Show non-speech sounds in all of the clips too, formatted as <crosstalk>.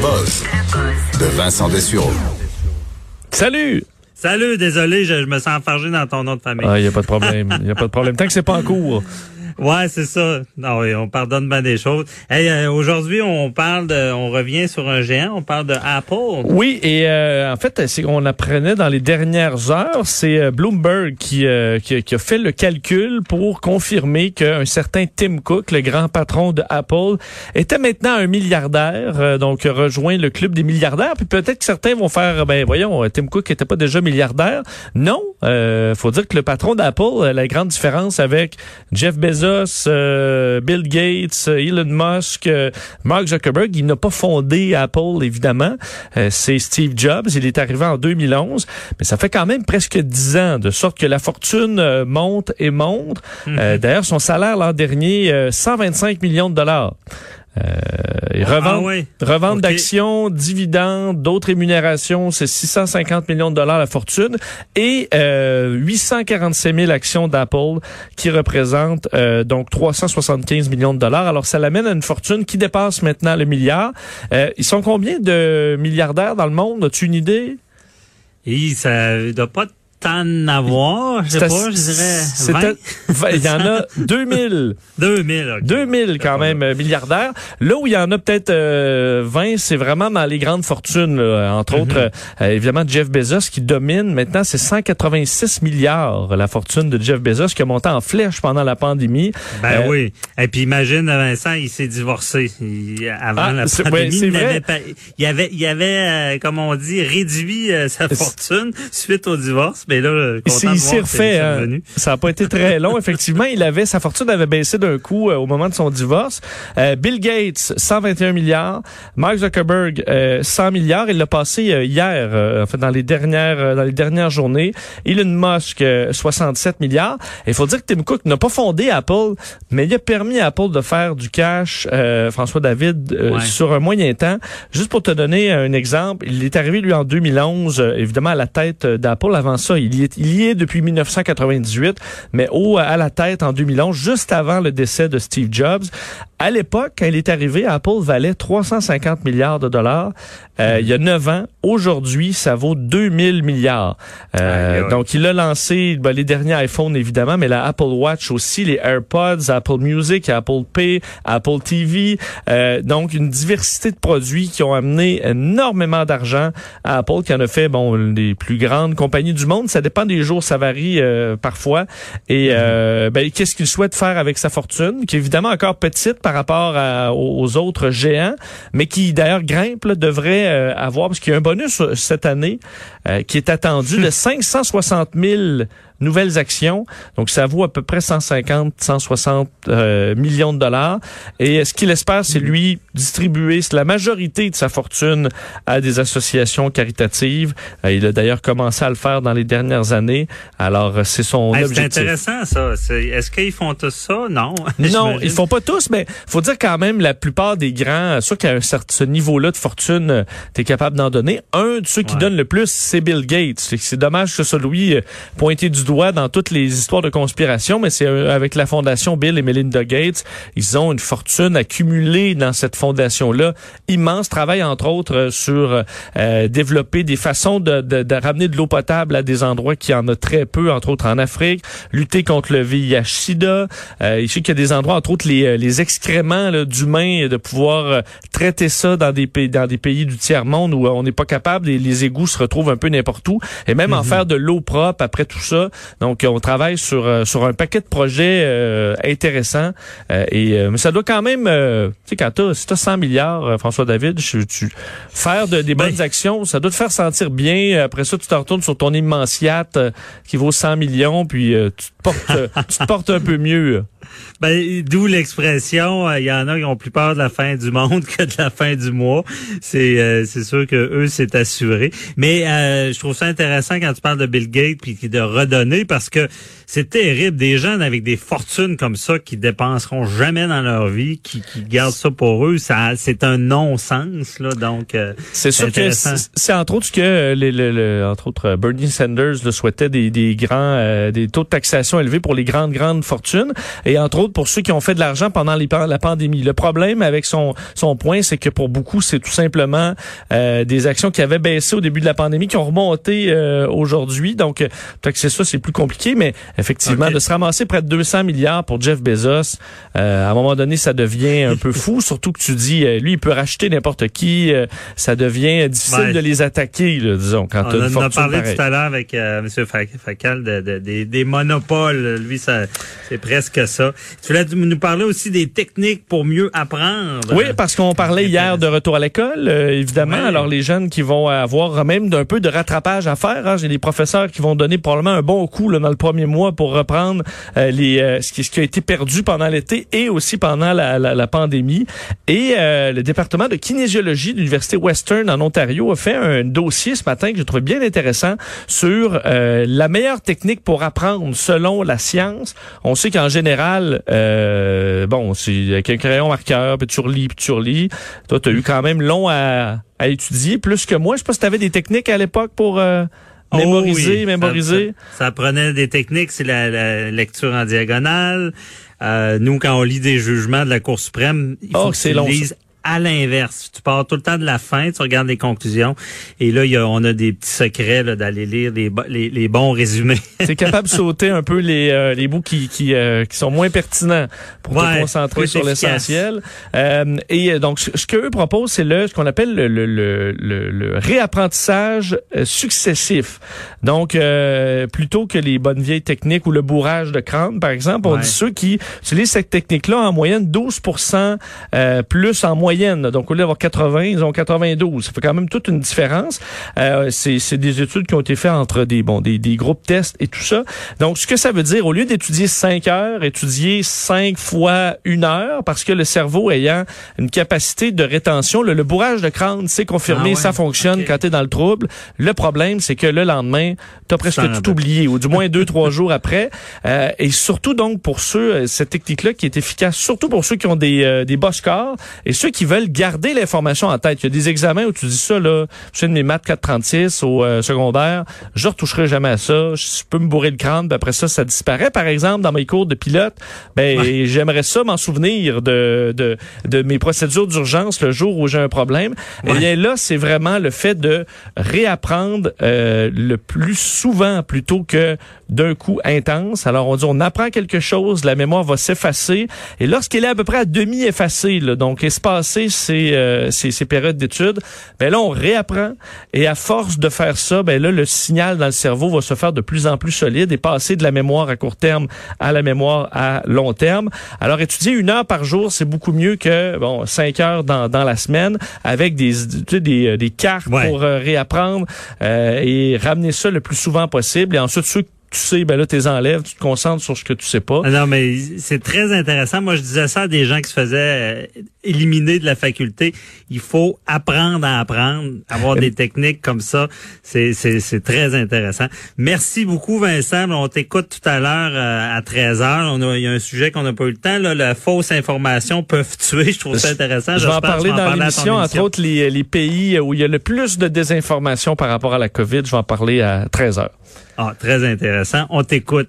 Buzz de Vincent Dessureau. Salut! Salut, désolé, je, je me sens enfargé dans ton nom de famille. Ah, il n'y a pas de problème. Il a pas de problème. Tant que c'est pas en cours. Ouais, c'est ça. Non, oui, on pardonne bien des choses. Hey, euh, aujourd'hui, on parle de, on revient sur un géant, on parle de Apple. Oui, et euh, en fait, c'est on apprenait dans les dernières heures, c'est euh, Bloomberg qui, qui, qui, a fait le calcul pour confirmer qu'un certain Tim Cook, le grand patron de Apple, était maintenant un milliardaire, donc rejoint le club des milliardaires. Puis peut-être que certains vont faire, ben voyons, Tim Cook n'était pas déjà milliardaire. Non, faut dire que le patron d'Apple, la grande différence avec Jeff Bezos euh, Bill Gates, euh, Elon Musk, euh, Mark Zuckerberg, il n'a pas fondé Apple, évidemment. c'est Steve Jobs. Il est arrivé en 2011. Mais ça fait quand même presque dix ans, de sorte que la fortune monte et monte. Mhm. D'ailleurs, son salaire l'an dernier, 125 millions de dollars. Euh, revente, ah revente d'actions, dividendes, d'autres rémunérations, c'est 650 millions de dollars la fortune et euh, 847 000 actions d'Apple qui représentent euh, donc 375 millions de dollars. Alors ça l'amène à une fortune qui dépasse maintenant le milliard. Euh, ils sont combien de milliardaires dans le monde? As-tu une idée? Et ça doit pas tant avoir, je sais pas, je dirais 20. Il y en a <laughs> 2000. 2000, okay. 2000 quand même euh, milliardaires. Là où il y en a peut-être euh, 20, c'est vraiment dans les grandes fortunes. Entre mm-hmm. autres, euh, évidemment, Jeff Bezos qui domine. Maintenant, c'est 186 milliards la fortune de Jeff Bezos qui a monté en flèche pendant la pandémie. Ben euh, oui. Et puis imagine, Vincent, il s'est divorcé avant ah, la pandémie. il, Avait, il avait, il avait comme on dit, réduit sa fortune suite au divorce mais là, il s'est refait. Hein. ça n'a pas été très long. Effectivement, il avait sa fortune avait baissé d'un coup euh, au moment de son divorce. Euh, Bill Gates, 121 milliards. Mark Zuckerberg, 100 euh, milliards. Il l'a passé hier, en fait, dans les dernières dans les dernières journées. Elon Musk, 67 milliards. Il faut dire que Tim Cook n'a pas fondé Apple, mais il a permis à Apple de faire du cash, François David, sur un moyen temps. Juste pour te donner un exemple, il est arrivé lui en 2011, évidemment à la tête d'Apple. Avant ça, il y, est, il y est depuis 1998, mais haut à la tête en 2011, juste avant le décès de Steve Jobs. À l'époque, quand il est arrivé, Apple valait 350 milliards de dollars. Euh, il y a neuf ans. Aujourd'hui, ça vaut 2000 milliards. Euh, donc, il a lancé ben, les derniers iPhones, évidemment, mais la Apple Watch aussi, les AirPods, Apple Music, Apple Pay, Apple TV. Euh, donc, une diversité de produits qui ont amené énormément d'argent à Apple, qui en a fait, bon, les plus grandes compagnies du monde. Ça dépend des jours, ça varie euh, parfois. Et mm-hmm. ben, qu'est-ce qu'il souhaite faire avec sa fortune, qui est évidemment encore petite par rapport aux autres géants, mais qui d'ailleurs grimpe, devrait euh, avoir, parce qu'il y a un bonus euh, cette année euh, qui est attendu de 560 000 nouvelles actions. Donc, ça vaut à peu près 150, 160 euh, millions de dollars. Et ce qu'il espère, c'est lui distribuer la majorité de sa fortune à des associations caritatives. Euh, il a d'ailleurs commencé à le faire dans les dernières années. Alors, euh, c'est son objectif. C'est intéressant, ça. Est-ce qu'ils font tous ça? Non. <laughs> non, ils font pas tous, mais faut dire quand même, la plupart des grands, sûr qu'à un certain niveau-là de fortune, tu es capable d'en donner. Un de ceux qui donne le plus, c'est Bill Gates. C'est dommage que ce lui pointé du doigt dans toutes les histoires de conspiration, mais c'est euh, avec la fondation Bill et Melinda Gates. Ils ont une fortune accumulée dans cette fondation-là. Immense travail, entre autres, euh, sur euh, développer des façons de, de, de ramener de l'eau potable à des endroits qui en a très peu, entre autres en Afrique, lutter contre le VIH-Sida. Euh, il sait qu'il y a des endroits, entre autres, les, les excréments d'humains, de pouvoir traiter ça dans des pays, dans des pays du tiers-monde où on n'est pas capable, les, les égouts se retrouvent un peu n'importe où, et même en mhm. faire de l'eau propre après tout ça. Donc, on travaille sur euh, sur un paquet de projets euh, intéressants. Euh, et mais ça doit quand même, tu sais, quand t'as si t'as 100 milliards, François David, tu, faire de, des bonnes actions, ça doit te faire sentir bien. Après ça, tu te retournes sur ton immense yacht qui vaut 100 millions, puis tu te portes, <laughs> tu te portes un peu mieux. <laughs> Ben, d'où l'expression, euh, il y en a qui ont plus peur de la fin du monde <laughs> que de la fin du mois. C'est euh, c'est sûr que eux c'est assuré. Mais euh, je trouve ça intéressant quand tu parles de Bill Gates puis de redonner parce que c'est terrible des gens avec des fortunes comme ça qui dépenseront jamais dans leur vie, qui, qui gardent ça pour eux. Ça c'est un non-sens là. Donc c'est sûr que c'est entre autres ce que les, les, entre autres Bernie Sanders le souhaitait des, des grands des taux de taxation élevés pour les grandes grandes fortunes et entre autres pour ceux qui ont fait de l'argent pendant les, la pandémie. Le problème avec son, son point, c'est que pour beaucoup, c'est tout simplement euh, des actions qui avaient baissé au début de la pandémie, qui ont remonté euh, aujourd'hui. Donc, euh, peut-être que c'est ça, c'est plus compliqué, mais effectivement, de se ramasser près de 200 milliards pour Jeff Bezos, à un moment donné, ça devient un peu fou, <laughs> surtout que tu dis, lui, il peut racheter n'importe qui, ça devient difficile de les attaquer, disons, quand On a parlé tout à l'heure avec M. Facal de, des, des monopoles. Lui, c'est presque ça. Tu voulais nous parler aussi des techniques pour mieux apprendre. Oui, parce qu'on parlait hier de retour à l'école, euh, évidemment. Alors, les jeunes qui vont avoir même d'un peu de rattrapage à faire. Hein. J'ai des professeurs qui vont donner probablement un bon coup là, dans le premier mois pour reprendre euh, les euh, ce, qui, ce, qui, a été perdu pendant l'été et aussi pendant la, la, la pandémie. Et le département de kinésiologie de l'Université Western en Ontario a fait un dossier ce matin que je trouvé bien intéressant sur la meilleure technique pour apprendre selon la science. On sait qu'en général, euh, bon, c'est avec un crayon marqueur, puis tu relis, puis tu relis. Toi, tu as eu quand même long à, à, étudier, plus que moi. Je sais pas si tu avais des techniques à l'époque pour euh, oh mémoriser, mémoriser. Ça, prenait des techniques, c'est la, lecture en diagonale. Euh, nous, quand on lit des jugements de la Cour suprême, il faut oh, que tu long, lises à l'inverse. Tu pars tout le temps de la fin, tu regardes les conclusions, et là, y a, on a des petits secrets d'aller lire les, les, les, bons résumés. <laughs> C'est capable de sauter un peu les, euh, les bouts qui, qui, euh, qui, sont moins pertinents pour te concentrer sur l'essentiel. Euh, et donc, ce qu'eux proposent, c'est le ce qu'on appelle le, le, le, le, réapprentissage successif. Donc, plutôt que les bonnes vieilles techniques ou le bourrage de crâne, par exemple, on dit ceux qui utilisent cette technique-là en moyenne 12% plus en moyenne donc, au lieu d'avoir 80, ils ont 92. Ça fait quand même toute une différence. Euh, c'est des études qui ont été faites entre des, bon, des, des groupes tests et tout ça. Donc, ce que ça veut dire, au lieu d'étudier 5 heures, étudier 5 fois une heure, parce que le cerveau ayant une capacité de rétention, le, bourrage de crâne, c'est confirmé, ah ça fonctionne quand tu es dans le trouble. Le problème, c'est que le lendemain, tu as presque tout oublié, ou du moins deux, <laughs> trois jours après. Euh, et surtout, donc, pour ceux, euh, cette technique-là qui est efficace, surtout pour ceux qui ont des, euh, des bas scores et ceux qui veulent garder l'information en tête. Il y a des examens où tu dis ça, là, je fais de mes maths 436 au euh, secondaire, je retoucherai jamais à ça, je peux me bourrer le crâne, puis après ça, ça disparaît. Par exemple, dans mes cours de pilote, ben j'aimerais ça m'en souvenir de, de, de mes procédures d'urgence le jour où j'ai un problème. Et eh bien là, c'est vraiment le fait de réapprendre euh, le plus souvent plutôt que d'un coup intense. Alors on dit on apprend quelque chose, la mémoire va s'effacer et lorsqu'elle est à peu près à demi effacée, là, donc ces, euh, ces, ces, périodes d'études, ben là on réapprend. Et à force de faire ça, ben là le signal dans le cerveau va se faire de plus en plus solide et passer de la mémoire à court terme à la mémoire à long terme. Alors étudier une heure par jour, c'est beaucoup mieux que bon cinq heures dans, dans la semaine avec des des, euh, des cartes pour euh, réapprendre et ramener ça le plus souvent possible. Et ensuite ceux tu sais, ben là, tu les enlèves, tu te concentres sur ce que tu sais pas. Ah non, mais c'est très intéressant. Moi, je disais ça à des gens qui se faisaient euh, éliminer de la faculté. Il faut apprendre à apprendre, avoir des techniques comme ça. C'est très intéressant. Merci beaucoup, Vincent. On t'écoute tout à l'heure euh, à 13 h Il y a un sujet qu'on n'a pas eu le temps. Là, la fausse information peuvent tuer. Je trouve ça intéressant. Je vais en parler dans l'émission, entre autres, les, les pays où il y a le plus de désinformation par rapport à la COVID. Je vais en parler à 13 h ah, très intéressant. On t'écoute.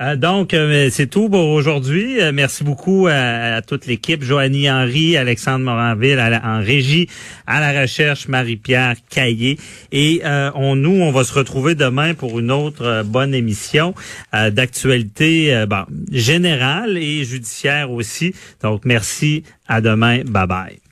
Euh, donc, euh, c'est tout pour aujourd'hui. Euh, merci beaucoup à, toute l'équipe. Joanie Henry, Alexandre Moranville en régie, à la recherche, Marie-Pierre Caillé. Et on, nous, on va se retrouver demain pour une autre bonne émission d'actualité générale et judiciaire aussi. Donc, merci. À demain. Bye bye.